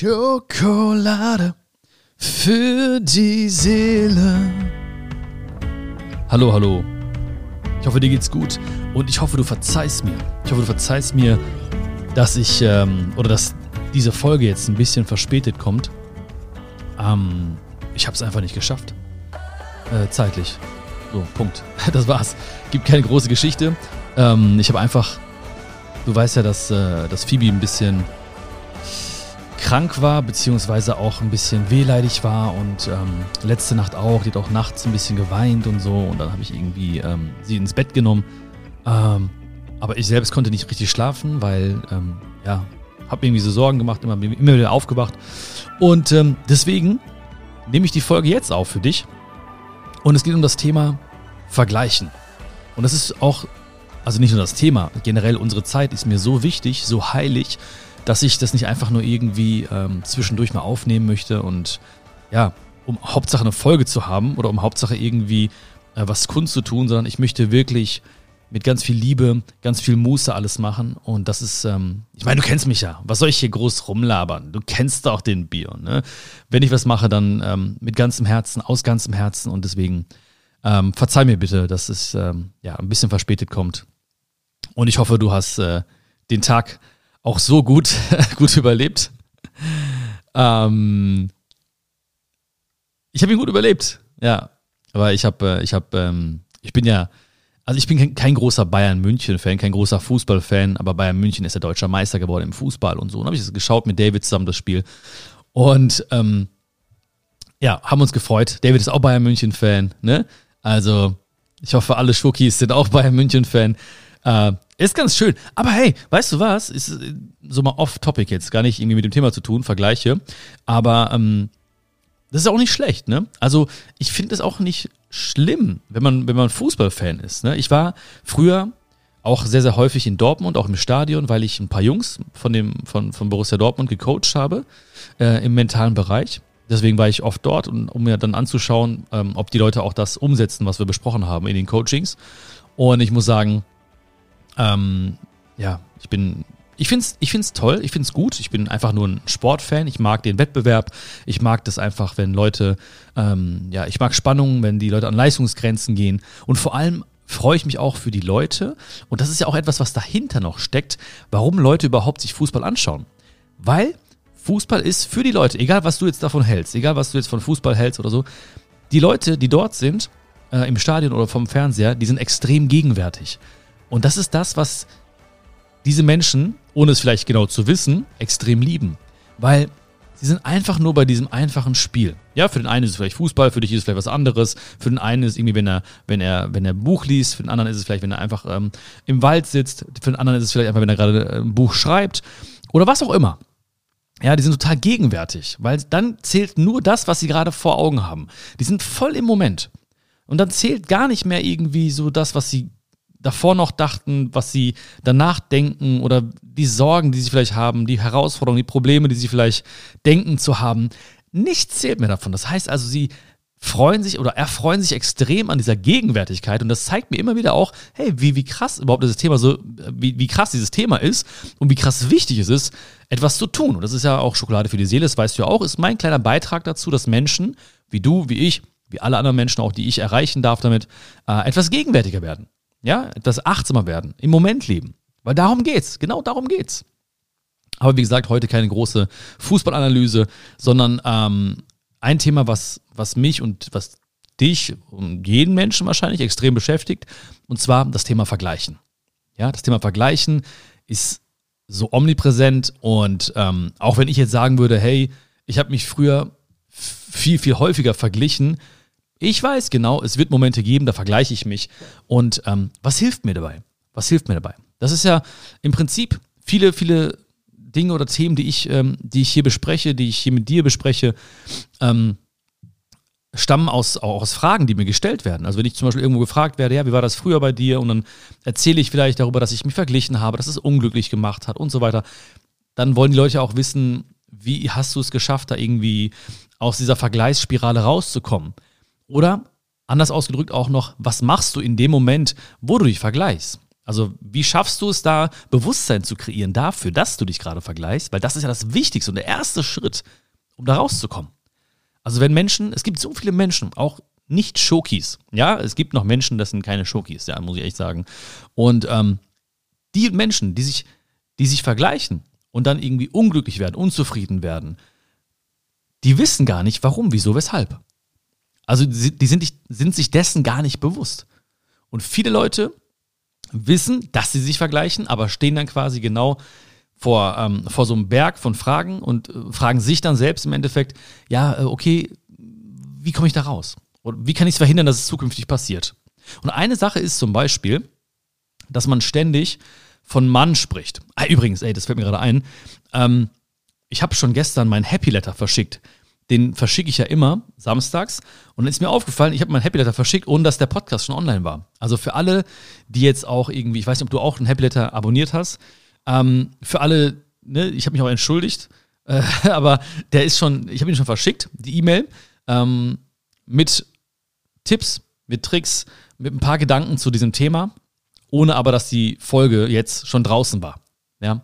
Schokolade für die Seele. Hallo, hallo. Ich hoffe, dir geht's gut und ich hoffe, du verzeihst mir. Ich hoffe, du verzeihst mir, dass ich ähm, oder dass diese Folge jetzt ein bisschen verspätet kommt. Ähm, ich habe es einfach nicht geschafft. Äh, zeitlich. So, Punkt. Das war's. Gibt keine große Geschichte. Ähm, ich habe einfach, du weißt ja, dass, äh, dass Phoebe ein bisschen krank war, beziehungsweise auch ein bisschen wehleidig war und ähm, letzte Nacht auch, die hat auch nachts ein bisschen geweint und so und dann habe ich irgendwie ähm, sie ins Bett genommen. Ähm, aber ich selbst konnte nicht richtig schlafen, weil, ähm, ja, habe irgendwie so Sorgen gemacht, immer, immer wieder aufgewacht. Und ähm, deswegen nehme ich die Folge jetzt auf für dich. Und es geht um das Thema Vergleichen. Und das ist auch, also nicht nur das Thema, generell unsere Zeit ist mir so wichtig, so heilig, dass ich das nicht einfach nur irgendwie ähm, zwischendurch mal aufnehmen möchte und ja, um Hauptsache eine Folge zu haben oder um Hauptsache irgendwie äh, was Kunst zu tun, sondern ich möchte wirklich mit ganz viel Liebe, ganz viel Muße alles machen. Und das ist, ähm, ich meine, du kennst mich ja. Was soll ich hier groß rumlabern? Du kennst doch den Bier. Ne? Wenn ich was mache, dann ähm, mit ganzem Herzen, aus ganzem Herzen. Und deswegen ähm, verzeih mir bitte, dass es ähm, ja ein bisschen verspätet kommt. Und ich hoffe, du hast äh, den Tag auch so gut, gut überlebt. Ähm, ich habe ihn gut überlebt, ja. Aber ich habe, äh, ich habe, ähm, ich bin ja, also ich bin kein, großer Bayern München-Fan, kein großer Fußball-Fan, aber Bayern München ist ja deutscher Meister geworden im Fußball und so. Und habe ich das geschaut mit David zusammen, das Spiel. Und ähm, ja, haben uns gefreut. David ist auch Bayern München-Fan, ne? Also, ich hoffe, alle Schwuckis sind auch Bayern München-Fan. Äh, ist ganz schön. Aber hey, weißt du was? Ist äh, so mal off-topic jetzt, gar nicht irgendwie mit dem Thema zu tun, Vergleiche. Aber ähm, das ist auch nicht schlecht, ne? Also ich finde es auch nicht schlimm, wenn man, wenn man Fußballfan ist. Ne? Ich war früher auch sehr, sehr häufig in Dortmund, auch im Stadion, weil ich ein paar Jungs von, dem, von, von Borussia Dortmund gecoacht habe äh, im mentalen Bereich. Deswegen war ich oft dort, um, um mir dann anzuschauen, ähm, ob die Leute auch das umsetzen, was wir besprochen haben in den Coachings. Und ich muss sagen, ähm, ja, ich bin, ich find's, ich find's toll, ich find's gut. Ich bin einfach nur ein Sportfan. Ich mag den Wettbewerb. Ich mag das einfach, wenn Leute, ähm, ja, ich mag Spannungen, wenn die Leute an Leistungsgrenzen gehen. Und vor allem freue ich mich auch für die Leute. Und das ist ja auch etwas, was dahinter noch steckt, warum Leute überhaupt sich Fußball anschauen. Weil Fußball ist für die Leute, egal was du jetzt davon hältst, egal was du jetzt von Fußball hältst oder so, die Leute, die dort sind, äh, im Stadion oder vom Fernseher, die sind extrem gegenwärtig. Und das ist das, was diese Menschen, ohne es vielleicht genau zu wissen, extrem lieben. Weil sie sind einfach nur bei diesem einfachen Spiel. Ja, für den einen ist es vielleicht Fußball, für dich ist es vielleicht was anderes. Für den einen ist es irgendwie, wenn er, wenn er, wenn er ein Buch liest, für den anderen ist es vielleicht, wenn er einfach ähm, im Wald sitzt, für den anderen ist es vielleicht einfach, wenn er gerade äh, ein Buch schreibt oder was auch immer. Ja, die sind total gegenwärtig, weil dann zählt nur das, was sie gerade vor Augen haben. Die sind voll im Moment. Und dann zählt gar nicht mehr irgendwie so das, was sie davor noch dachten, was sie danach denken oder die Sorgen, die sie vielleicht haben, die Herausforderungen, die Probleme, die sie vielleicht denken zu haben. Nichts zählt mehr davon. Das heißt also, sie freuen sich oder erfreuen sich extrem an dieser Gegenwärtigkeit und das zeigt mir immer wieder auch, hey, wie, wie krass überhaupt dieses Thema so, wie, wie krass dieses Thema ist und wie krass wichtig es ist, etwas zu tun. Und das ist ja auch Schokolade für die Seele, das weißt du ja auch, ist mein kleiner Beitrag dazu, dass Menschen wie du, wie ich, wie alle anderen Menschen auch, die ich erreichen darf damit, äh, etwas gegenwärtiger werden. Ja, das achtsamer werden, im Moment leben. Weil darum geht's, genau darum geht's. Aber wie gesagt, heute keine große Fußballanalyse, sondern ähm, ein Thema, was, was mich und was dich und jeden Menschen wahrscheinlich extrem beschäftigt, und zwar das Thema Vergleichen. Ja, das Thema Vergleichen ist so omnipräsent und ähm, auch wenn ich jetzt sagen würde, hey, ich habe mich früher viel, viel häufiger verglichen, ich weiß genau, es wird Momente geben, da vergleiche ich mich. Und ähm, was hilft mir dabei? Was hilft mir dabei? Das ist ja im Prinzip viele, viele Dinge oder Themen, die ich, ähm, die ich hier bespreche, die ich hier mit dir bespreche, ähm, stammen aus, auch aus Fragen, die mir gestellt werden. Also wenn ich zum Beispiel irgendwo gefragt werde, ja, wie war das früher bei dir? Und dann erzähle ich vielleicht darüber, dass ich mich verglichen habe, dass es unglücklich gemacht hat und so weiter. Dann wollen die Leute auch wissen, wie hast du es geschafft, da irgendwie aus dieser Vergleichsspirale rauszukommen? Oder anders ausgedrückt auch noch, was machst du in dem Moment, wo du dich vergleichst? Also wie schaffst du es da, Bewusstsein zu kreieren dafür, dass du dich gerade vergleichst? Weil das ist ja das Wichtigste und der erste Schritt, um da rauszukommen. Also wenn Menschen, es gibt so viele Menschen, auch nicht Schokis, ja, es gibt noch Menschen, das sind keine Schokis, ja, muss ich echt sagen. Und ähm, die Menschen, die sich, die sich vergleichen und dann irgendwie unglücklich werden, unzufrieden werden, die wissen gar nicht, warum, wieso, weshalb. Also die sind, sind sich dessen gar nicht bewusst. Und viele Leute wissen, dass sie sich vergleichen, aber stehen dann quasi genau vor, ähm, vor so einem Berg von Fragen und äh, fragen sich dann selbst im Endeffekt, ja, äh, okay, wie komme ich da raus? Oder wie kann ich es verhindern, dass es zukünftig passiert? Und eine Sache ist zum Beispiel, dass man ständig von Mann spricht. Ah, übrigens, ey, das fällt mir gerade ein. Ähm, ich habe schon gestern mein Happy Letter verschickt. Den verschicke ich ja immer samstags. Und dann ist mir aufgefallen, ich habe mein Happy Letter verschickt, ohne dass der Podcast schon online war. Also für alle, die jetzt auch irgendwie, ich weiß nicht, ob du auch ein Happy Letter abonniert hast. Ähm, für alle, ne, ich habe mich auch entschuldigt, äh, aber der ist schon, ich habe ihn schon verschickt, die E-Mail, ähm, mit Tipps, mit Tricks, mit ein paar Gedanken zu diesem Thema, ohne aber, dass die Folge jetzt schon draußen war. Ja?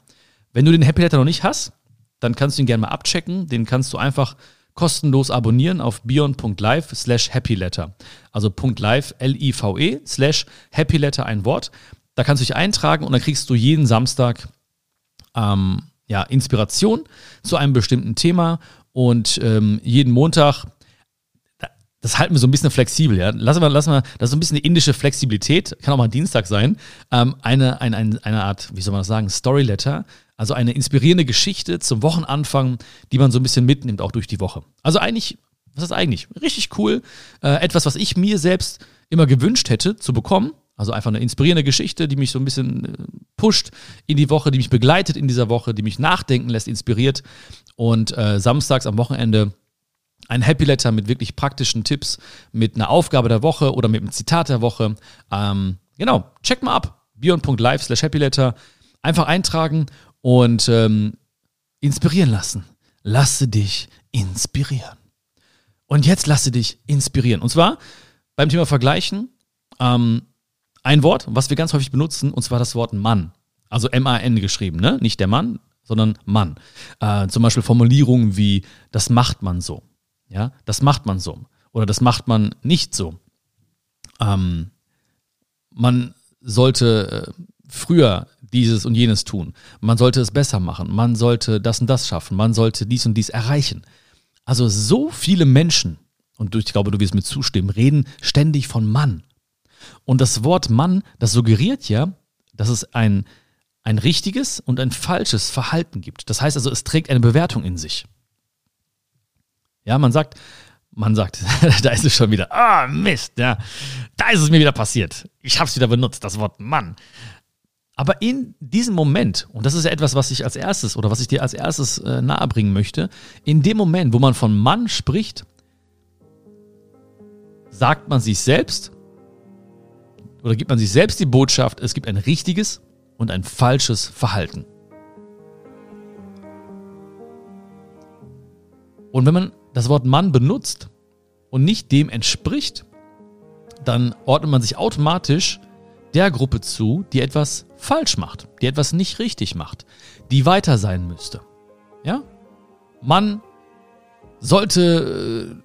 Wenn du den Happy Letter noch nicht hast, dann kannst du ihn gerne mal abchecken. Den kannst du einfach kostenlos abonnieren auf bion.live slash happyletter. Also .live, L-I-V-E, slash happyletter, ein Wort. Da kannst du dich eintragen und dann kriegst du jeden Samstag ähm, ja, Inspiration zu einem bestimmten Thema und ähm, jeden Montag das halten wir so ein bisschen flexibel, ja. Lassen wir, lassen wir, das ist so ein bisschen eine indische Flexibilität, kann auch mal Dienstag sein. Ähm, eine, eine, eine Art, wie soll man das sagen, Storyletter, also eine inspirierende Geschichte zum Wochenanfang, die man so ein bisschen mitnimmt, auch durch die Woche. Also eigentlich, was ist eigentlich? Richtig cool. Äh, etwas, was ich mir selbst immer gewünscht hätte zu bekommen. Also einfach eine inspirierende Geschichte, die mich so ein bisschen äh, pusht in die Woche, die mich begleitet in dieser Woche, die mich nachdenken lässt, inspiriert. Und äh, samstags am Wochenende ein Happy Letter mit wirklich praktischen Tipps, mit einer Aufgabe der Woche oder mit einem Zitat der Woche. Ähm, genau, check mal ab. bion.live slash Happy Letter. Einfach eintragen und ähm, inspirieren lassen. Lasse dich inspirieren. Und jetzt lasse dich inspirieren. Und zwar beim Thema Vergleichen ähm, ein Wort, was wir ganz häufig benutzen, und zwar das Wort Mann. Also M-A-N geschrieben, ne? Nicht der Mann, sondern Mann. Äh, zum Beispiel Formulierungen wie, das macht man so. Ja, das macht man so. Oder das macht man nicht so. Ähm, man sollte äh, früher dieses und jenes tun. Man sollte es besser machen. Man sollte das und das schaffen. Man sollte dies und dies erreichen. Also so viele Menschen, und ich glaube, du wirst mir zustimmen, reden ständig von Mann. Und das Wort Mann, das suggeriert ja, dass es ein, ein richtiges und ein falsches Verhalten gibt. Das heißt also, es trägt eine Bewertung in sich. Ja, man sagt, man sagt, da ist es schon wieder, ah, Mist, ja, da ist es mir wieder passiert. Ich habe es wieder benutzt, das Wort Mann. Aber in diesem Moment, und das ist ja etwas, was ich als erstes oder was ich dir als erstes äh, nahebringen möchte, in dem Moment, wo man von Mann spricht, sagt man sich selbst oder gibt man sich selbst die Botschaft, es gibt ein richtiges und ein falsches Verhalten. Und wenn man das Wort Mann benutzt und nicht dem entspricht, dann ordnet man sich automatisch der Gruppe zu, die etwas falsch macht, die etwas nicht richtig macht, die weiter sein müsste. Ja? Man sollte äh,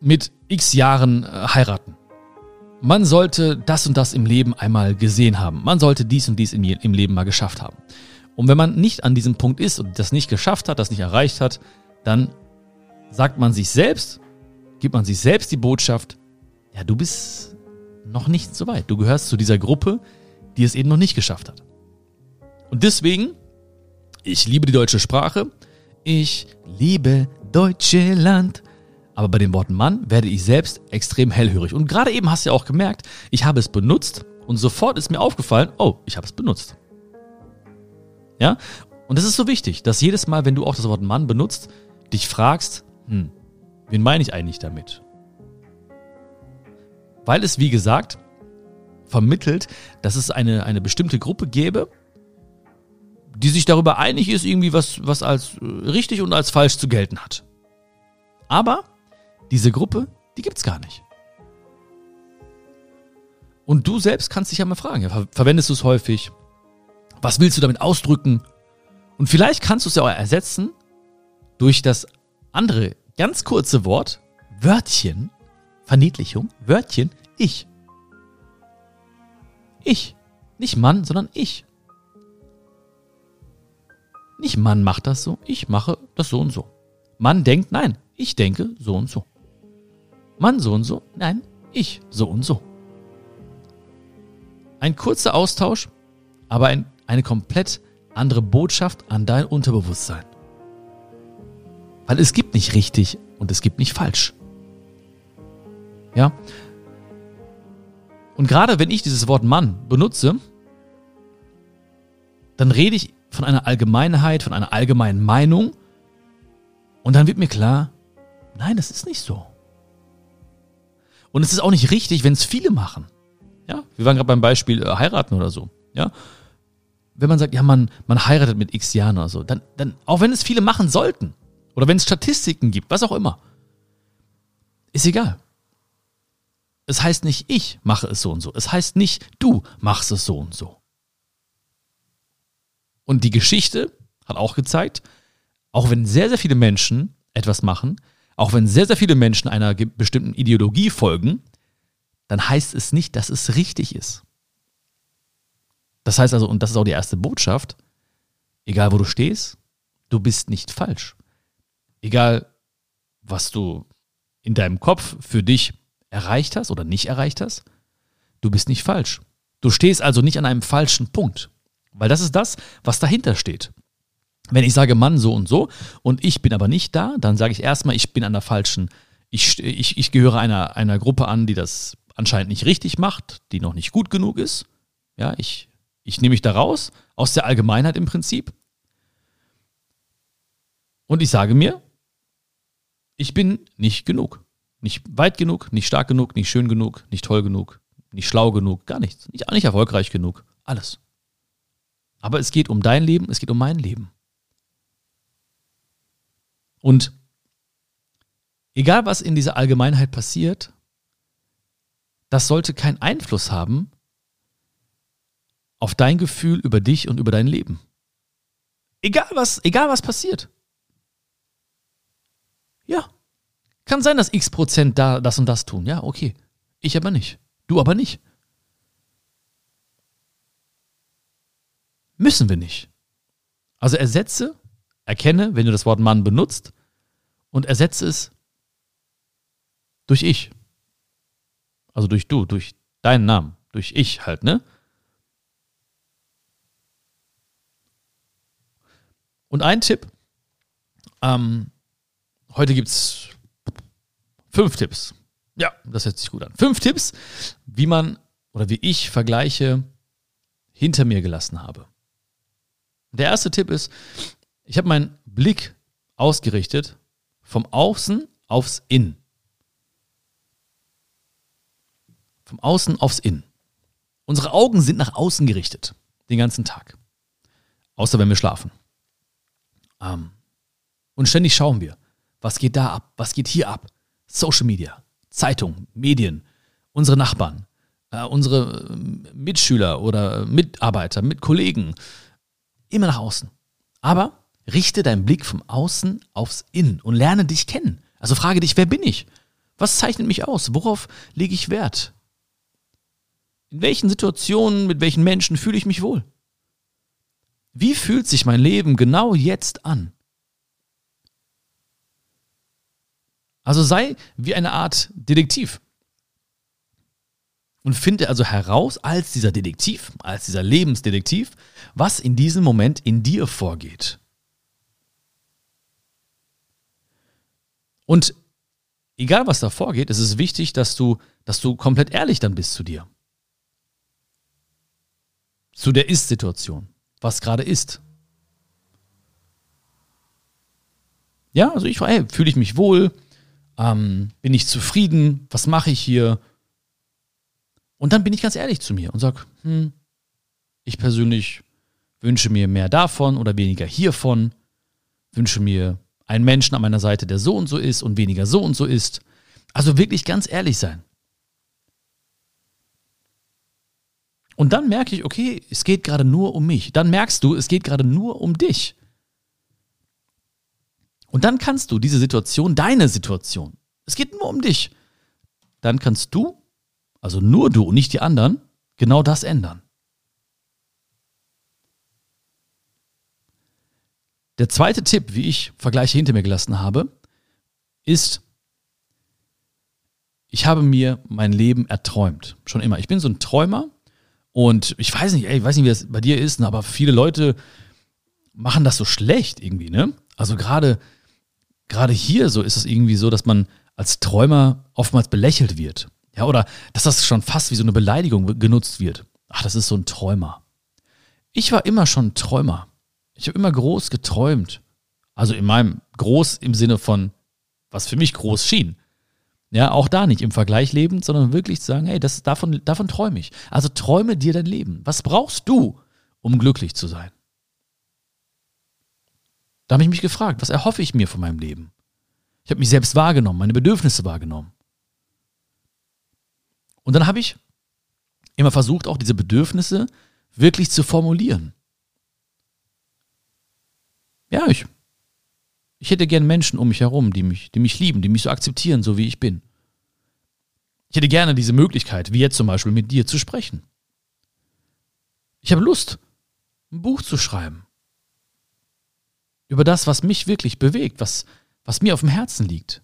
mit x Jahren äh, heiraten. Man sollte das und das im Leben einmal gesehen haben. Man sollte dies und dies im, im Leben mal geschafft haben. Und wenn man nicht an diesem Punkt ist und das nicht geschafft hat, das nicht erreicht hat, dann sagt man sich selbst, gibt man sich selbst die Botschaft, ja, du bist noch nicht so weit. Du gehörst zu dieser Gruppe, die es eben noch nicht geschafft hat. Und deswegen, ich liebe die deutsche Sprache, ich liebe Deutschland. Aber bei den Worten Mann werde ich selbst extrem hellhörig. Und gerade eben hast du ja auch gemerkt, ich habe es benutzt und sofort ist mir aufgefallen, oh, ich habe es benutzt. Ja? Und das ist so wichtig, dass jedes Mal, wenn du auch das Wort Mann benutzt, dich fragst, hm, wen meine ich eigentlich damit? Weil es, wie gesagt, vermittelt, dass es eine, eine bestimmte Gruppe gäbe, die sich darüber einig ist, irgendwie was, was als äh, richtig und als falsch zu gelten hat. Aber diese Gruppe, die gibt es gar nicht. Und du selbst kannst dich ja mal fragen, ja, ver verwendest du es häufig? Was willst du damit ausdrücken? Und vielleicht kannst du es ja auch ersetzen durch das andere ganz kurze Wort, Wörtchen, Verniedlichung, Wörtchen, ich. Ich. Nicht Mann, sondern ich. Nicht Mann macht das so, ich mache das so und so. Mann denkt, nein, ich denke so und so. Mann so und so, nein, ich so und so. Ein kurzer Austausch, aber ein, eine komplett andere Botschaft an dein Unterbewusstsein. Weil es gibt nicht richtig und es gibt nicht falsch. Ja? Und gerade wenn ich dieses Wort Mann benutze, dann rede ich von einer Allgemeinheit, von einer allgemeinen Meinung und dann wird mir klar, nein, das ist nicht so. Und es ist auch nicht richtig, wenn es viele machen. Ja, wir waren gerade beim Beispiel äh, heiraten oder so. Ja, wenn man sagt, ja, man, man heiratet mit x Jahren oder so, dann, dann, auch wenn es viele machen sollten, oder wenn es Statistiken gibt, was auch immer, ist egal. Es heißt nicht, ich mache es so und so. Es heißt nicht, du machst es so und so. Und die Geschichte hat auch gezeigt, auch wenn sehr, sehr viele Menschen etwas machen, auch wenn sehr, sehr viele Menschen einer bestimmten Ideologie folgen, dann heißt es nicht, dass es richtig ist. Das heißt also, und das ist auch die erste Botschaft, egal wo du stehst, du bist nicht falsch. Egal, was du in deinem Kopf für dich erreicht hast oder nicht erreicht hast, du bist nicht falsch. Du stehst also nicht an einem falschen Punkt, weil das ist das, was dahinter steht. Wenn ich sage Mann so und so und ich bin aber nicht da, dann sage ich erstmal, ich bin an der falschen, ich, ich, ich gehöre einer, einer Gruppe an, die das anscheinend nicht richtig macht, die noch nicht gut genug ist. Ja, ich ich nehme mich da raus, aus der Allgemeinheit im Prinzip. Und ich sage mir, ich bin nicht genug. Nicht weit genug, nicht stark genug, nicht schön genug, nicht toll genug, nicht schlau genug, gar nichts. Nicht, nicht erfolgreich genug. Alles. Aber es geht um dein Leben, es geht um mein Leben. Und egal was in dieser Allgemeinheit passiert, das sollte keinen Einfluss haben auf dein Gefühl über dich und über dein Leben. Egal was, egal was passiert. Ja. Kann sein, dass x Prozent da das und das tun. Ja, okay. Ich aber nicht. Du aber nicht. Müssen wir nicht. Also ersetze, erkenne, wenn du das Wort Mann benutzt, und ersetze es durch ich. Also durch du, durch deinen Namen, durch ich halt, ne? Und ein Tipp, ähm, heute gibt es fünf Tipps. Ja, das hört sich gut an. Fünf Tipps, wie man oder wie ich Vergleiche hinter mir gelassen habe. Der erste Tipp ist, ich habe meinen Blick ausgerichtet vom Außen aufs Innen. Vom Außen aufs Innen. Unsere Augen sind nach außen gerichtet, den ganzen Tag. Außer wenn wir schlafen. Ähm, und ständig schauen wir, was geht da ab, was geht hier ab. Social Media, Zeitung, Medien, unsere Nachbarn, äh, unsere äh, Mitschüler oder Mitarbeiter, mit Kollegen, immer nach außen. Aber richte deinen Blick vom Außen aufs Innen und lerne dich kennen. Also frage dich, wer bin ich? Was zeichnet mich aus? Worauf lege ich Wert? In welchen Situationen, mit welchen Menschen fühle ich mich wohl? Wie fühlt sich mein Leben genau jetzt an? Also sei wie eine Art Detektiv. Und finde also heraus als dieser Detektiv, als dieser Lebensdetektiv, was in diesem Moment in dir vorgeht. Und egal was da vorgeht, es ist wichtig, dass du, dass du komplett ehrlich dann bist zu dir. Zu der Ist-Situation was gerade ist. Ja, also ich hey, fühle ich mich wohl? Ähm, bin ich zufrieden? Was mache ich hier? Und dann bin ich ganz ehrlich zu mir und sage, hm, ich persönlich wünsche mir mehr davon oder weniger hiervon, wünsche mir einen Menschen an meiner Seite, der so und so ist und weniger so und so ist. Also wirklich ganz ehrlich sein. Und dann merke ich, okay, es geht gerade nur um mich. Dann merkst du, es geht gerade nur um dich. Und dann kannst du diese Situation, deine Situation, es geht nur um dich, dann kannst du, also nur du und nicht die anderen, genau das ändern. Der zweite Tipp, wie ich Vergleiche hinter mir gelassen habe, ist, ich habe mir mein Leben erträumt. Schon immer. Ich bin so ein Träumer und ich weiß nicht, ey, ich weiß nicht, wie das bei dir ist, aber viele Leute machen das so schlecht irgendwie, ne? Also gerade, gerade hier so ist es irgendwie so, dass man als Träumer oftmals belächelt wird. Ja, oder dass das schon fast wie so eine Beleidigung genutzt wird. Ach, das ist so ein Träumer. Ich war immer schon ein Träumer. Ich habe immer groß geträumt. Also in meinem groß im Sinne von, was für mich groß schien. Ja, auch da nicht im Vergleich leben, sondern wirklich zu sagen, hey, das, davon, davon träume ich. Also träume dir dein Leben. Was brauchst du, um glücklich zu sein? Da habe ich mich gefragt, was erhoffe ich mir von meinem Leben? Ich habe mich selbst wahrgenommen, meine Bedürfnisse wahrgenommen. Und dann habe ich immer versucht, auch diese Bedürfnisse wirklich zu formulieren. Ja, ich, ich hätte gern Menschen um mich herum, die mich, die mich lieben, die mich so akzeptieren, so wie ich bin. Ich hätte gerne diese Möglichkeit, wie jetzt zum Beispiel mit dir zu sprechen. Ich habe Lust, ein Buch zu schreiben. Über das, was mich wirklich bewegt, was, was mir auf dem Herzen liegt.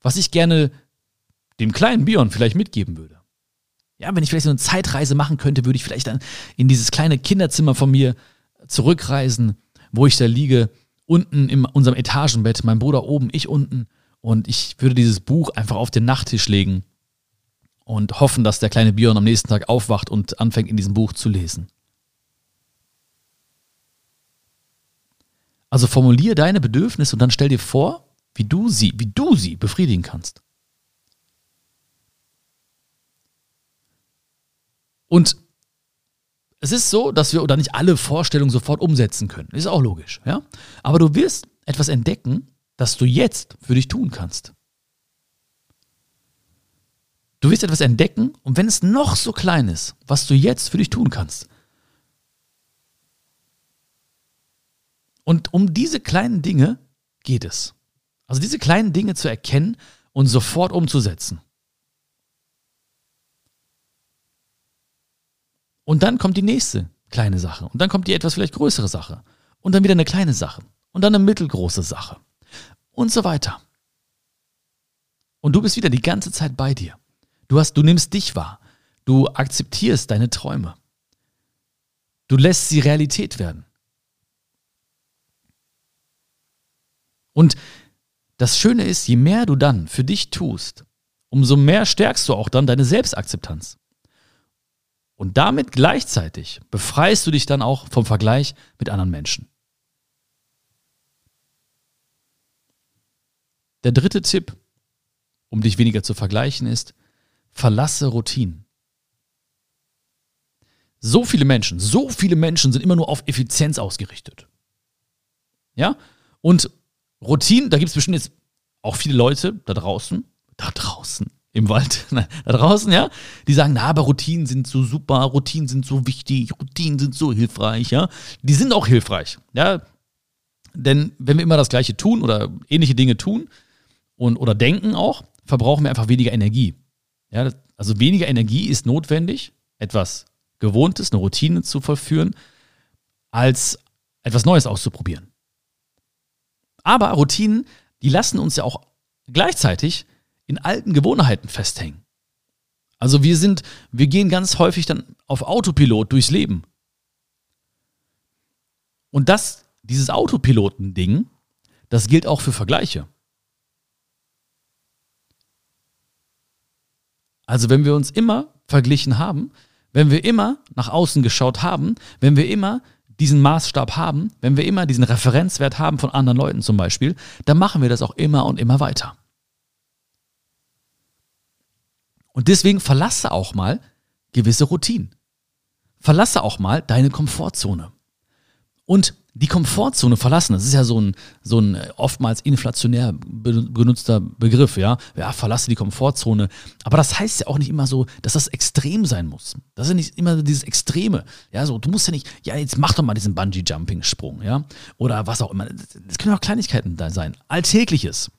Was ich gerne dem kleinen Bion vielleicht mitgeben würde. Ja, wenn ich vielleicht so eine Zeitreise machen könnte, würde ich vielleicht dann in dieses kleine Kinderzimmer von mir zurückreisen wo ich da liege, unten in unserem Etagenbett, mein Bruder oben, ich unten. Und ich würde dieses Buch einfach auf den Nachttisch legen und hoffen, dass der kleine Björn am nächsten Tag aufwacht und anfängt, in diesem Buch zu lesen. Also formuliere deine Bedürfnisse und dann stell dir vor, wie du sie, wie du sie befriedigen kannst. Und es ist so, dass wir oder nicht alle Vorstellungen sofort umsetzen können. Ist auch logisch, ja? Aber du wirst etwas entdecken, das du jetzt für dich tun kannst. Du wirst etwas entdecken und wenn es noch so klein ist, was du jetzt für dich tun kannst. Und um diese kleinen Dinge geht es. Also diese kleinen Dinge zu erkennen und sofort umzusetzen. Und dann kommt die nächste kleine Sache. Und dann kommt die etwas vielleicht größere Sache. Und dann wieder eine kleine Sache. Und dann eine mittelgroße Sache. Und so weiter. Und du bist wieder die ganze Zeit bei dir. Du hast, du nimmst dich wahr. Du akzeptierst deine Träume. Du lässt sie Realität werden. Und das Schöne ist, je mehr du dann für dich tust, umso mehr stärkst du auch dann deine Selbstakzeptanz. Und damit gleichzeitig befreist du dich dann auch vom Vergleich mit anderen Menschen. Der dritte Tipp, um dich weniger zu vergleichen, ist, verlasse Routinen. So viele Menschen, so viele Menschen sind immer nur auf Effizienz ausgerichtet. Ja? Und Routinen, da gibt es bestimmt jetzt auch viele Leute da draußen, da draußen, im Wald, da draußen, ja, die sagen, na, aber Routinen sind so super, Routinen sind so wichtig, Routinen sind so hilfreich, ja. Die sind auch hilfreich, ja. Denn wenn wir immer das Gleiche tun oder ähnliche Dinge tun und, oder denken auch, verbrauchen wir einfach weniger Energie. Ja, also weniger Energie ist notwendig, etwas Gewohntes, eine Routine zu vollführen, als etwas Neues auszuprobieren. Aber Routinen, die lassen uns ja auch gleichzeitig in alten Gewohnheiten festhängen. Also wir sind, wir gehen ganz häufig dann auf Autopilot durchs Leben. Und das, dieses Autopiloten-Ding, das gilt auch für Vergleiche. Also wenn wir uns immer verglichen haben, wenn wir immer nach außen geschaut haben, wenn wir immer diesen Maßstab haben, wenn wir immer diesen Referenzwert haben von anderen Leuten zum Beispiel, dann machen wir das auch immer und immer weiter. Und deswegen verlasse auch mal gewisse Routinen. Verlasse auch mal deine Komfortzone. Und die Komfortzone verlassen. Das ist ja so ein, so ein oftmals inflationär benutzter Begriff, ja. Ja, verlasse die Komfortzone. Aber das heißt ja auch nicht immer so, dass das extrem sein muss. Das ist ja nicht immer dieses Extreme. Ja, so, du musst ja nicht, ja, jetzt mach doch mal diesen Bungee-Jumping-Sprung, ja. Oder was auch immer. Das können auch Kleinigkeiten da sein. Alltägliches.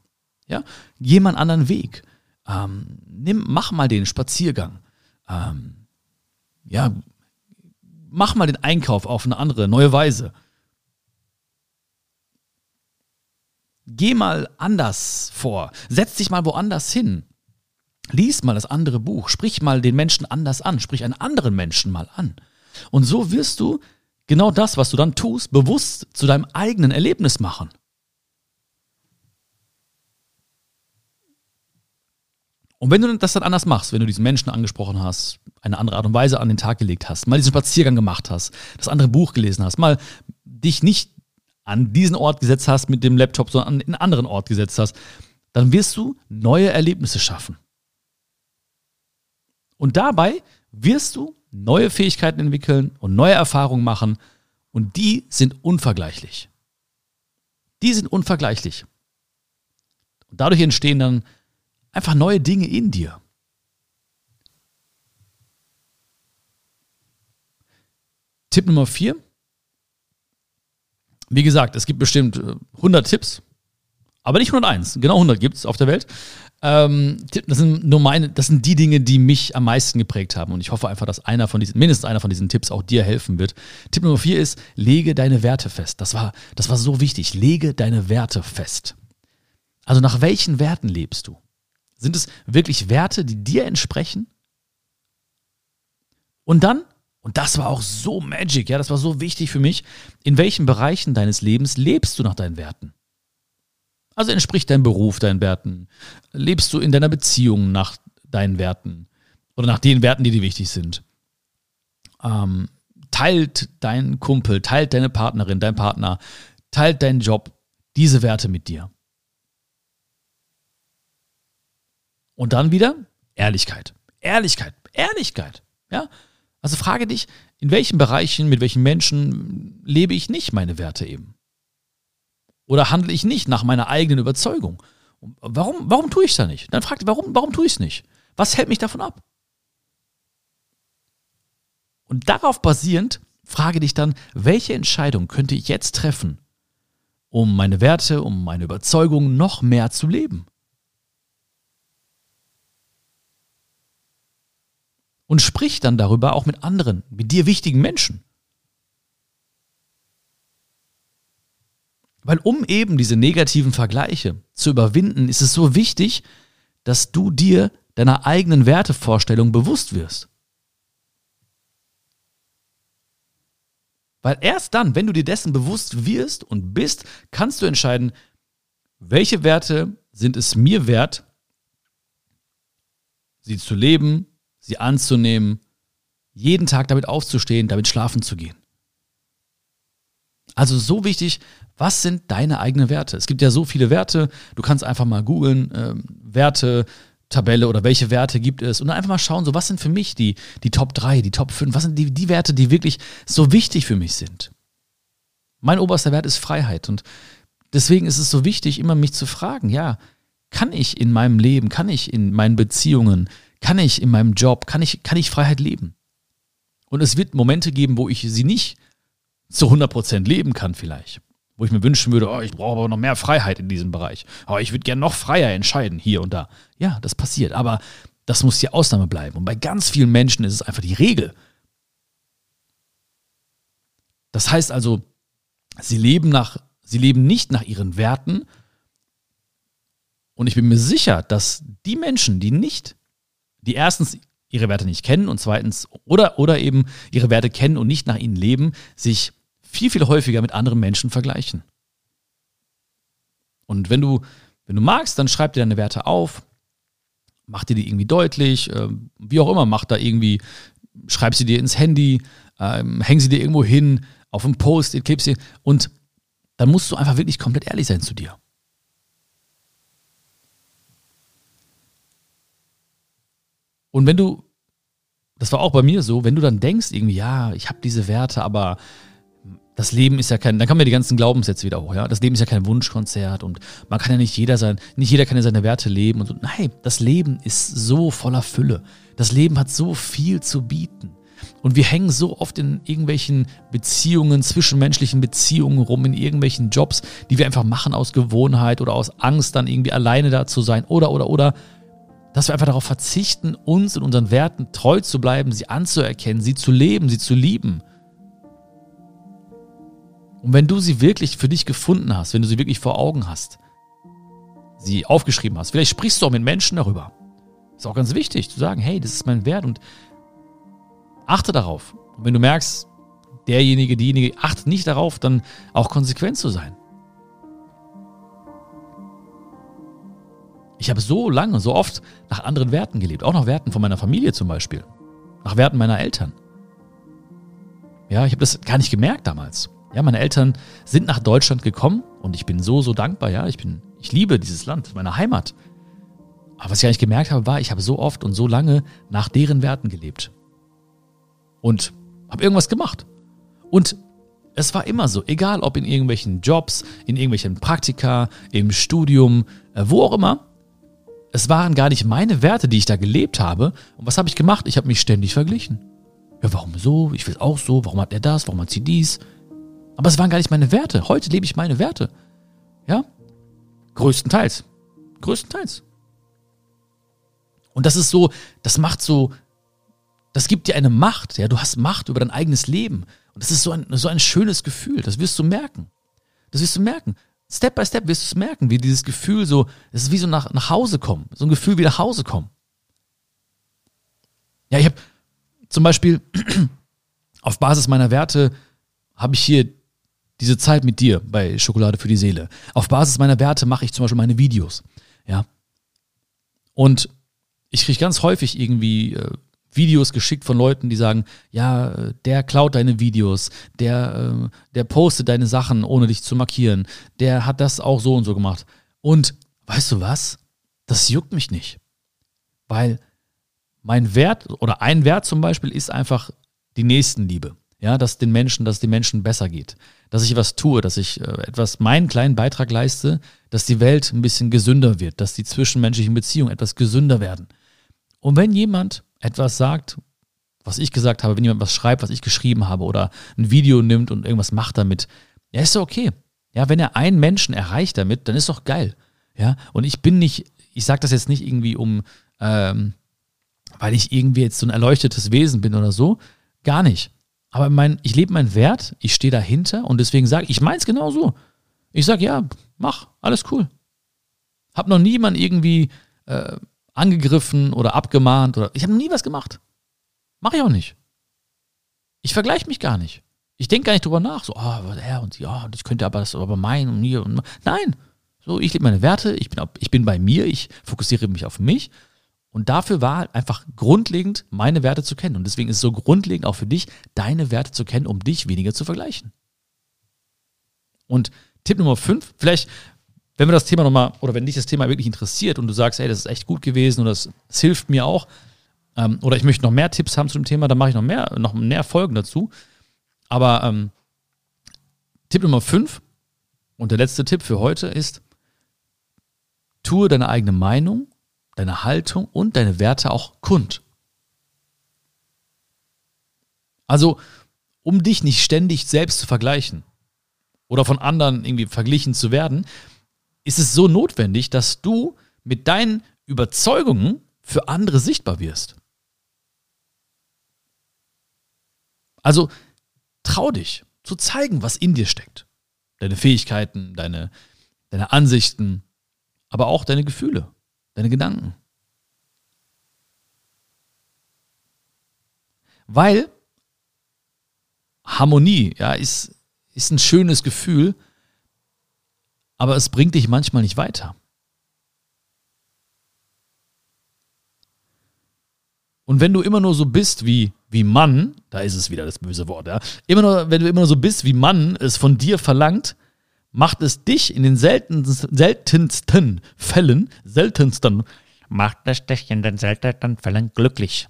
Ja. Geh mal einen anderen Weg. Ähm, nimm, mach mal den Spaziergang. Ähm, ja, mach mal den Einkauf auf eine andere, neue Weise. Geh mal anders vor. Setz dich mal woanders hin. Lies mal das andere Buch. Sprich mal den Menschen anders an. Sprich einen anderen Menschen mal an. Und so wirst du genau das, was du dann tust, bewusst zu deinem eigenen Erlebnis machen. Und wenn du das dann anders machst, wenn du diesen Menschen angesprochen hast, eine andere Art und Weise an den Tag gelegt hast, mal diesen Spaziergang gemacht hast, das andere Buch gelesen hast, mal dich nicht an diesen Ort gesetzt hast mit dem Laptop, sondern an einen anderen Ort gesetzt hast, dann wirst du neue Erlebnisse schaffen. Und dabei wirst du neue Fähigkeiten entwickeln und neue Erfahrungen machen und die sind unvergleichlich. Die sind unvergleichlich. Und dadurch entstehen dann einfach neue Dinge in dir. Tipp Nummer vier. Wie gesagt, es gibt bestimmt 100 äh, Tipps, aber nicht 101. Genau 100 gibt es auf der Welt. Ähm, das sind nur meine, das sind die Dinge, die mich am meisten geprägt haben. Und ich hoffe einfach, dass einer von diesen, mindestens einer von diesen Tipps auch dir helfen wird. Tipp Nummer vier ist, lege deine Werte fest. Das war, das war so wichtig. Lege deine Werte fest. Also nach welchen Werten lebst du? Sind es wirklich Werte, die dir entsprechen? Und dann, und das war auch so magic, ja, das war so wichtig für mich, in welchen Bereichen deines Lebens lebst du nach deinen Werten? Also entspricht dein Beruf deinen Werten? Lebst du in deiner Beziehung nach deinen Werten? Oder nach den Werten, die dir wichtig sind? Ähm, teilt dein Kumpel, teilt deine Partnerin, dein Partner, teilt deinen Job diese Werte mit dir? Und dann wieder Ehrlichkeit. Ehrlichkeit. Ehrlichkeit. Ja? Also frage dich, in welchen Bereichen, mit welchen Menschen lebe ich nicht meine Werte eben? Oder handle ich nicht nach meiner eigenen Überzeugung? Warum, warum tue ich es da nicht? Dann frag dich, warum, warum tue ich es nicht? Was hält mich davon ab? Und darauf basierend frage dich dann, welche Entscheidung könnte ich jetzt treffen, um meine Werte, um meine Überzeugung noch mehr zu leben? Und sprich dann darüber auch mit anderen, mit dir wichtigen Menschen. Weil um eben diese negativen Vergleiche zu überwinden, ist es so wichtig, dass du dir deiner eigenen Wertevorstellung bewusst wirst. Weil erst dann, wenn du dir dessen bewusst wirst und bist, kannst du entscheiden, welche Werte sind es mir wert, sie zu leben, sie anzunehmen, jeden Tag damit aufzustehen, damit schlafen zu gehen. Also so wichtig, was sind deine eigenen Werte? Es gibt ja so viele Werte, du kannst einfach mal googeln, äh, Werte, Tabelle oder welche Werte gibt es und einfach mal schauen, so was sind für mich die, die Top 3, die Top 5, was sind die, die Werte, die wirklich so wichtig für mich sind. Mein oberster Wert ist Freiheit und deswegen ist es so wichtig, immer mich zu fragen, ja, kann ich in meinem Leben, kann ich in meinen Beziehungen, kann ich in meinem Job, kann ich, kann ich Freiheit leben? Und es wird Momente geben, wo ich sie nicht zu 100% leben kann vielleicht. Wo ich mir wünschen würde, oh, ich brauche aber noch mehr Freiheit in diesem Bereich. Oh, ich würde gerne noch freier entscheiden, hier und da. Ja, das passiert. Aber das muss die Ausnahme bleiben. Und bei ganz vielen Menschen ist es einfach die Regel. Das heißt also, sie leben nach, sie leben nicht nach ihren Werten. Und ich bin mir sicher, dass die Menschen, die nicht die erstens ihre Werte nicht kennen und zweitens oder, oder eben ihre Werte kennen und nicht nach ihnen leben, sich viel, viel häufiger mit anderen Menschen vergleichen. Und wenn du, wenn du magst, dann schreib dir deine Werte auf, mach dir die irgendwie deutlich, äh, wie auch immer, mach da irgendwie, schreib sie dir ins Handy, ähm, häng sie dir irgendwo hin, auf einem Post, kleb sie und dann musst du einfach wirklich komplett ehrlich sein zu dir. Und wenn du, das war auch bei mir so, wenn du dann denkst, irgendwie, ja, ich habe diese Werte, aber das Leben ist ja kein, dann kommen ja die ganzen Glaubenssätze wieder hoch, ja. Das Leben ist ja kein Wunschkonzert und man kann ja nicht jeder sein, nicht jeder kann ja seine Werte leben und so. Nein, das Leben ist so voller Fülle. Das Leben hat so viel zu bieten. Und wir hängen so oft in irgendwelchen Beziehungen, zwischenmenschlichen Beziehungen rum, in irgendwelchen Jobs, die wir einfach machen aus Gewohnheit oder aus Angst, dann irgendwie alleine da zu sein oder, oder, oder, dass wir einfach darauf verzichten, uns und unseren Werten treu zu bleiben, sie anzuerkennen, sie zu leben, sie zu lieben. Und wenn du sie wirklich für dich gefunden hast, wenn du sie wirklich vor Augen hast, sie aufgeschrieben hast, vielleicht sprichst du auch mit Menschen darüber. Ist auch ganz wichtig zu sagen, hey, das ist mein Wert und achte darauf. Und wenn du merkst, derjenige, diejenige achtet nicht darauf, dann auch konsequent zu sein. Ich habe so lange, so oft nach anderen Werten gelebt, auch nach Werten von meiner Familie zum Beispiel, nach Werten meiner Eltern. Ja, ich habe das gar nicht gemerkt damals. Ja, meine Eltern sind nach Deutschland gekommen und ich bin so, so dankbar. Ja, ich bin, ich liebe dieses Land, meine Heimat. Aber was ich gar nicht gemerkt habe, war, ich habe so oft und so lange nach deren Werten gelebt. Und habe irgendwas gemacht. Und es war immer so, egal ob in irgendwelchen Jobs, in irgendwelchen Praktika, im Studium, äh, wo auch immer. Es waren gar nicht meine Werte, die ich da gelebt habe. Und was habe ich gemacht? Ich habe mich ständig verglichen. Ja, warum so? Ich will auch so. Warum hat er das? Warum hat sie dies? Aber es waren gar nicht meine Werte. Heute lebe ich meine Werte. Ja? Größtenteils. Größtenteils. Und das ist so, das macht so, das gibt dir eine Macht. Ja, du hast Macht über dein eigenes Leben. Und das ist so ein, so ein schönes Gefühl. Das wirst du merken. Das wirst du merken. Step by Step wirst du es merken, wie dieses Gefühl so, es ist wie so nach, nach Hause kommen. So ein Gefühl wie nach Hause kommen. Ja, ich habe zum Beispiel auf Basis meiner Werte habe ich hier diese Zeit mit dir bei Schokolade für die Seele. Auf Basis meiner Werte mache ich zum Beispiel meine Videos. Ja. Und ich kriege ganz häufig irgendwie äh, Videos geschickt von Leuten, die sagen, ja, der klaut deine Videos, der, äh, der postet deine Sachen, ohne dich zu markieren, der hat das auch so und so gemacht. Und weißt du was? Das juckt mich nicht. Weil mein Wert oder ein Wert zum Beispiel ist einfach die Nächstenliebe. Ja, dass den Menschen, dass den Menschen besser geht. Dass ich was tue, dass ich äh, etwas, meinen kleinen Beitrag leiste, dass die Welt ein bisschen gesünder wird, dass die zwischenmenschlichen Beziehungen etwas gesünder werden. Und wenn jemand etwas sagt, was ich gesagt habe, wenn jemand was schreibt, was ich geschrieben habe oder ein Video nimmt und irgendwas macht damit, ja, ist doch okay. Ja, wenn er einen Menschen erreicht damit, dann ist doch geil. Ja, und ich bin nicht, ich sage das jetzt nicht irgendwie um, ähm, weil ich irgendwie jetzt so ein erleuchtetes Wesen bin oder so, gar nicht. Aber mein, ich lebe meinen Wert, ich stehe dahinter und deswegen sage ich, ich meine es genau so. Ich sage, ja, mach, alles cool. Hab noch niemand irgendwie äh, angegriffen oder abgemahnt oder ich habe nie was gemacht. Mache ich auch nicht. Ich vergleiche mich gar nicht. Ich denke gar nicht drüber nach, so, ah, oh, er und ja, und ich könnte aber das aber meinen und mir und nein. So, ich lebe meine Werte, ich bin, ich bin bei mir, ich fokussiere mich auf mich. Und dafür war einfach grundlegend, meine Werte zu kennen. Und deswegen ist es so grundlegend auch für dich, deine Werte zu kennen, um dich weniger zu vergleichen. Und Tipp Nummer fünf, vielleicht wenn wir das Thema nochmal, oder wenn dich das Thema wirklich interessiert und du sagst, ey, das ist echt gut gewesen und das, das hilft mir auch, ähm, oder ich möchte noch mehr Tipps haben zu dem Thema, dann mache ich noch mehr, noch mehr Folgen dazu. Aber ähm, Tipp Nummer 5 und der letzte Tipp für heute ist, tue deine eigene Meinung, deine Haltung und deine Werte auch kund. Also, um dich nicht ständig selbst zu vergleichen oder von anderen irgendwie verglichen zu werden, ist es so notwendig, dass du mit deinen Überzeugungen für andere sichtbar wirst. Also trau dich zu zeigen, was in dir steckt. Deine Fähigkeiten, deine, deine Ansichten, aber auch deine Gefühle, deine Gedanken. Weil Harmonie ja, ist, ist ein schönes Gefühl, aber es bringt dich manchmal nicht weiter. Und wenn du immer nur so bist wie, wie Mann, da ist es wieder das böse Wort, ja, immer nur, wenn du immer nur so bist wie Mann es von dir verlangt, macht es dich in den seltensten, seltensten Fällen, seltensten, macht es dich in den seltensten Fällen glücklich.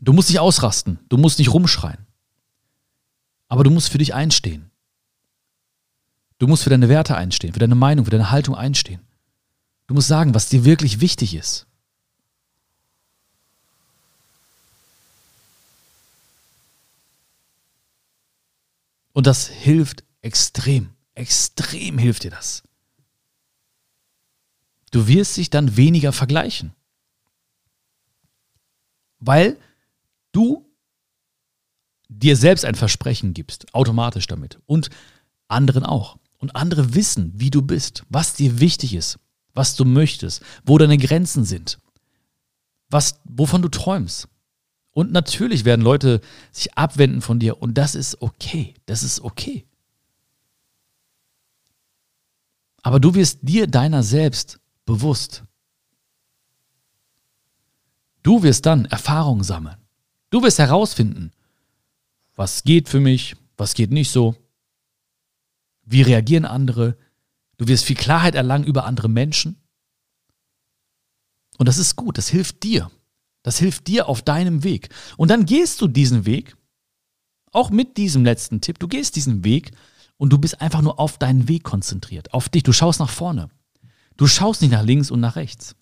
Du musst nicht ausrasten, du musst nicht rumschreien. Aber du musst für dich einstehen. Du musst für deine Werte einstehen, für deine Meinung, für deine Haltung einstehen. Du musst sagen, was dir wirklich wichtig ist. Und das hilft extrem, extrem hilft dir das. Du wirst dich dann weniger vergleichen. Weil du dir selbst ein Versprechen gibst, automatisch damit. Und anderen auch. Und andere wissen, wie du bist, was dir wichtig ist, was du möchtest, wo deine Grenzen sind, was, wovon du träumst. Und natürlich werden Leute sich abwenden von dir und das ist okay. Das ist okay. Aber du wirst dir deiner selbst bewusst. Du wirst dann Erfahrungen sammeln. Du wirst herausfinden, was geht für mich, was geht nicht so, wie reagieren andere. Du wirst viel Klarheit erlangen über andere Menschen. Und das ist gut, das hilft dir. Das hilft dir auf deinem Weg. Und dann gehst du diesen Weg, auch mit diesem letzten Tipp, du gehst diesen Weg und du bist einfach nur auf deinen Weg konzentriert, auf dich. Du schaust nach vorne. Du schaust nicht nach links und nach rechts.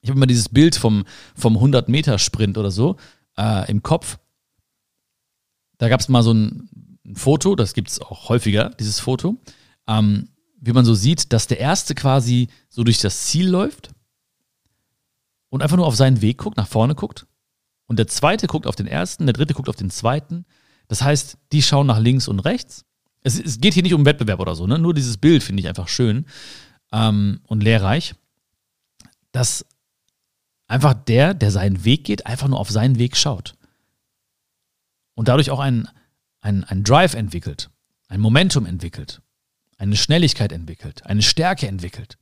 Ich habe immer dieses Bild vom, vom 100-Meter-Sprint oder so äh, im Kopf. Da gab es mal so ein, ein, Foto, das gibt es auch häufiger, dieses Foto, ähm, wie man so sieht, dass der Erste quasi so durch das Ziel läuft und einfach nur auf seinen Weg guckt, nach vorne guckt. Und der Zweite guckt auf den Ersten, der Dritte guckt auf den Zweiten. Das heißt, die schauen nach links und rechts. Es, es geht hier nicht um Wettbewerb oder so, ne? nur dieses Bild finde ich einfach schön ähm, und lehrreich, dass einfach der, der seinen Weg geht, einfach nur auf seinen Weg schaut. Und dadurch auch ein, ein, ein Drive entwickelt, ein Momentum entwickelt, eine Schnelligkeit entwickelt, eine Stärke entwickelt.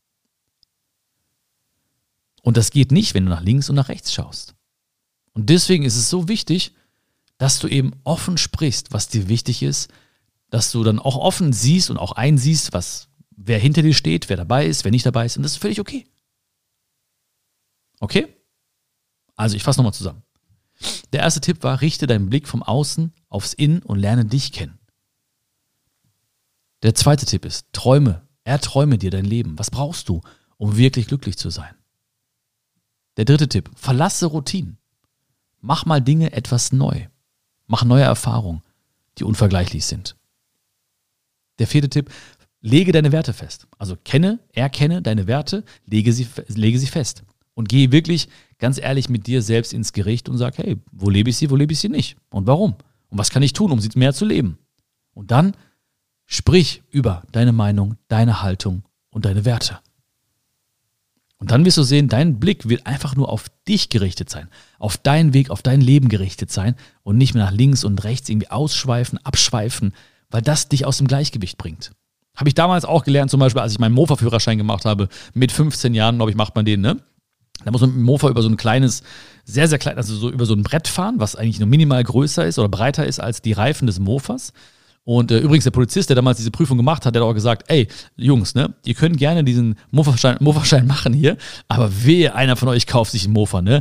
Und das geht nicht, wenn du nach links und nach rechts schaust. Und deswegen ist es so wichtig, dass du eben offen sprichst, was dir wichtig ist, dass du dann auch offen siehst und auch einsiehst, was, wer hinter dir steht, wer dabei ist, wer nicht dabei ist. Und das ist völlig okay. Okay? Also ich fasse nochmal zusammen. Der erste Tipp war, richte deinen Blick vom Außen aufs Innen und lerne dich kennen. Der zweite Tipp ist, träume, erträume dir dein Leben. Was brauchst du, um wirklich glücklich zu sein? Der dritte Tipp, verlasse Routinen. Mach mal Dinge etwas neu. Mach neue Erfahrungen, die unvergleichlich sind. Der vierte Tipp, lege deine Werte fest. Also kenne, erkenne deine Werte, lege sie, lege sie fest. Und gehe wirklich ganz ehrlich mit dir selbst ins Gericht und sag, hey, wo lebe ich sie, wo lebe ich sie nicht? Und warum? Und was kann ich tun, um sie mehr zu leben? Und dann sprich über deine Meinung, deine Haltung und deine Werte. Und dann wirst du sehen, dein Blick wird einfach nur auf dich gerichtet sein, auf deinen Weg, auf dein Leben gerichtet sein und nicht mehr nach links und rechts irgendwie ausschweifen, abschweifen, weil das dich aus dem Gleichgewicht bringt. Habe ich damals auch gelernt, zum Beispiel, als ich meinen Mofa-Führerschein gemacht habe, mit 15 Jahren, glaube ich, macht man den, ne? Da muss man mit dem Mofa über so ein kleines, sehr, sehr klein, also so über so ein Brett fahren, was eigentlich nur minimal größer ist oder breiter ist als die Reifen des Mofas. Und äh, übrigens, der Polizist, der damals diese Prüfung gemacht hat, der hat auch gesagt, ey, Jungs, ne, ihr könnt gerne diesen Mofa-Schein Mofa machen hier, aber wehe, einer von euch kauft sich einen Mofa, ne?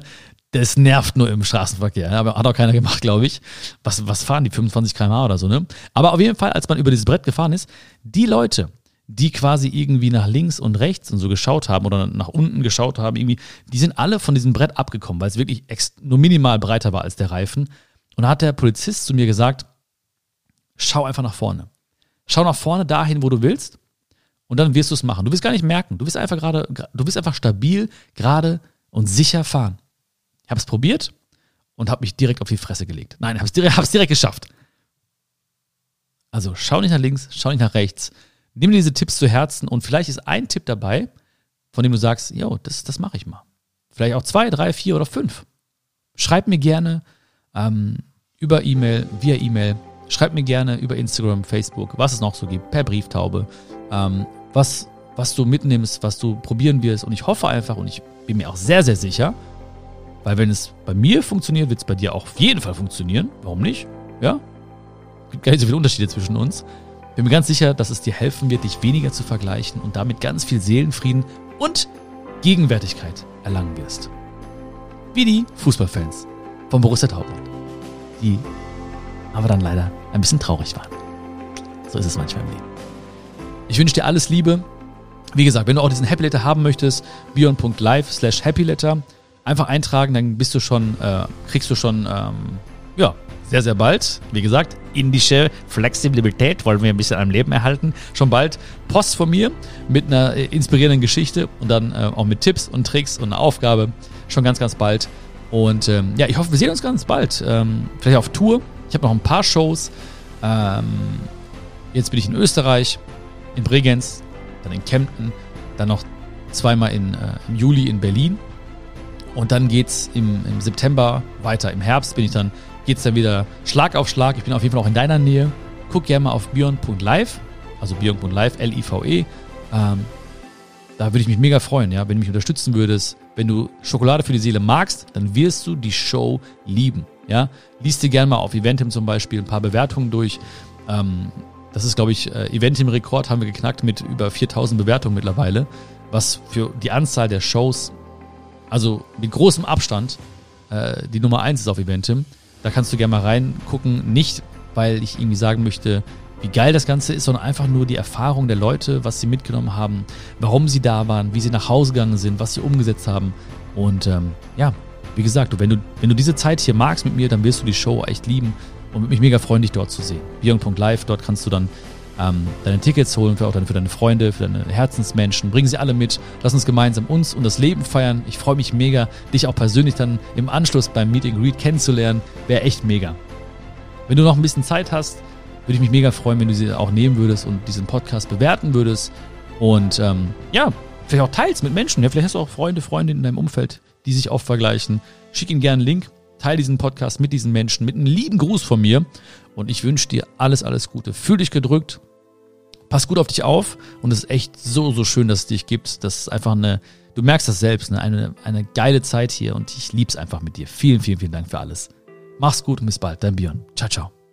Das nervt nur im Straßenverkehr. Aber hat auch keiner gemacht, glaube ich. Was, was fahren die? 25 km/h oder so, ne? Aber auf jeden Fall, als man über dieses Brett gefahren ist, die Leute, die quasi irgendwie nach links und rechts und so geschaut haben oder nach unten geschaut haben, irgendwie, die sind alle von diesem Brett abgekommen, weil es wirklich nur minimal breiter war als der Reifen. Und da hat der Polizist zu mir gesagt, schau einfach nach vorne. Schau nach vorne dahin, wo du willst und dann wirst du es machen. Du wirst gar nicht merken. Du wirst einfach gerade, du wirst einfach stabil, gerade und sicher fahren. Ich habe es probiert und habe mich direkt auf die Fresse gelegt. Nein, habe es direkt, direkt geschafft. Also schau nicht nach links, schau nicht nach rechts nimm dir diese Tipps zu Herzen und vielleicht ist ein Tipp dabei, von dem du sagst, jo, das, das mache ich mal. Vielleicht auch zwei, drei, vier oder fünf. Schreib mir gerne ähm, über E-Mail, via E-Mail. Schreib mir gerne über Instagram, Facebook, was es noch so gibt, per Brieftaube, ähm, was, was du mitnimmst, was du probieren wirst. Und ich hoffe einfach und ich bin mir auch sehr, sehr sicher, weil wenn es bei mir funktioniert, wird es bei dir auch auf jeden Fall funktionieren. Warum nicht? Ja? Es gibt gar nicht so viele Unterschiede zwischen uns. Bin mir ganz sicher, dass es dir helfen wird, dich weniger zu vergleichen und damit ganz viel Seelenfrieden und Gegenwärtigkeit erlangen wirst. Wie die Fußballfans von Borussia Dortmund, die aber dann leider ein bisschen traurig waren. So ist es manchmal im Leben. Ich wünsche dir alles Liebe. Wie gesagt, wenn du auch diesen Happy Letter haben möchtest, bion.live slash Happy Letter, einfach eintragen, dann bist du schon, äh, kriegst du schon, ähm, ja, sehr, sehr bald. Wie gesagt, indische Flexibilität wollen wir ein bisschen am Leben erhalten. Schon bald Post von mir mit einer äh, inspirierenden Geschichte und dann äh, auch mit Tipps und Tricks und einer Aufgabe. Schon ganz, ganz bald. Und ähm, ja, ich hoffe, wir sehen uns ganz bald. Ähm, vielleicht auf Tour. Ich habe noch ein paar Shows. Ähm, jetzt bin ich in Österreich, in Bregenz, dann in Kempten, dann noch zweimal in, äh, im Juli in Berlin. Und dann geht's im, im September weiter. Im Herbst bin ich dann geht es dann wieder Schlag auf Schlag. Ich bin auf jeden Fall auch in deiner Nähe. Guck gerne mal auf björn.live, also björn.live, L-I-V-E. Ähm, da würde ich mich mega freuen, ja, wenn du mich unterstützen würdest. Wenn du Schokolade für die Seele magst, dann wirst du die Show lieben. Ja, liest dir gerne mal auf Eventim zum Beispiel ein paar Bewertungen durch. Ähm, das ist, glaube ich, äh, Eventim-Rekord haben wir geknackt mit über 4000 Bewertungen mittlerweile, was für die Anzahl der Shows, also mit großem Abstand, äh, die Nummer 1 ist auf Eventim. Da kannst du gerne mal reingucken. Nicht, weil ich irgendwie sagen möchte, wie geil das Ganze ist, sondern einfach nur die Erfahrung der Leute, was sie mitgenommen haben, warum sie da waren, wie sie nach Hause gegangen sind, was sie umgesetzt haben. Und ähm, ja, wie gesagt, wenn du, wenn du diese Zeit hier magst mit mir, dann wirst du die Show echt lieben und mich mega freuen, dich dort zu sehen. Beyond.live, dort kannst du dann ähm, deine Tickets holen, für auch deine, für deine Freunde, für deine Herzensmenschen. Bring sie alle mit. Lass uns gemeinsam uns und das Leben feiern. Ich freue mich mega, dich auch persönlich dann im Anschluss beim Meet and Greet kennenzulernen. Wäre echt mega. Wenn du noch ein bisschen Zeit hast, würde ich mich mega freuen, wenn du sie auch nehmen würdest und diesen Podcast bewerten würdest. Und ähm, ja, vielleicht auch teilst mit Menschen. Ja, vielleicht hast du auch Freunde, Freundinnen in deinem Umfeld, die sich oft vergleichen. Schick ihnen gerne einen Link. Teil diesen Podcast mit diesen Menschen, mit einem lieben Gruß von mir. Und ich wünsche dir alles, alles Gute. Fühl dich gedrückt. Pass gut auf dich auf. Und es ist echt so, so schön, dass es dich gibt. Das ist einfach eine, du merkst das selbst, ne? eine, eine geile Zeit hier. Und ich lieb's einfach mit dir. Vielen, vielen, vielen Dank für alles. Mach's gut und bis bald. Dein Björn. Ciao, ciao.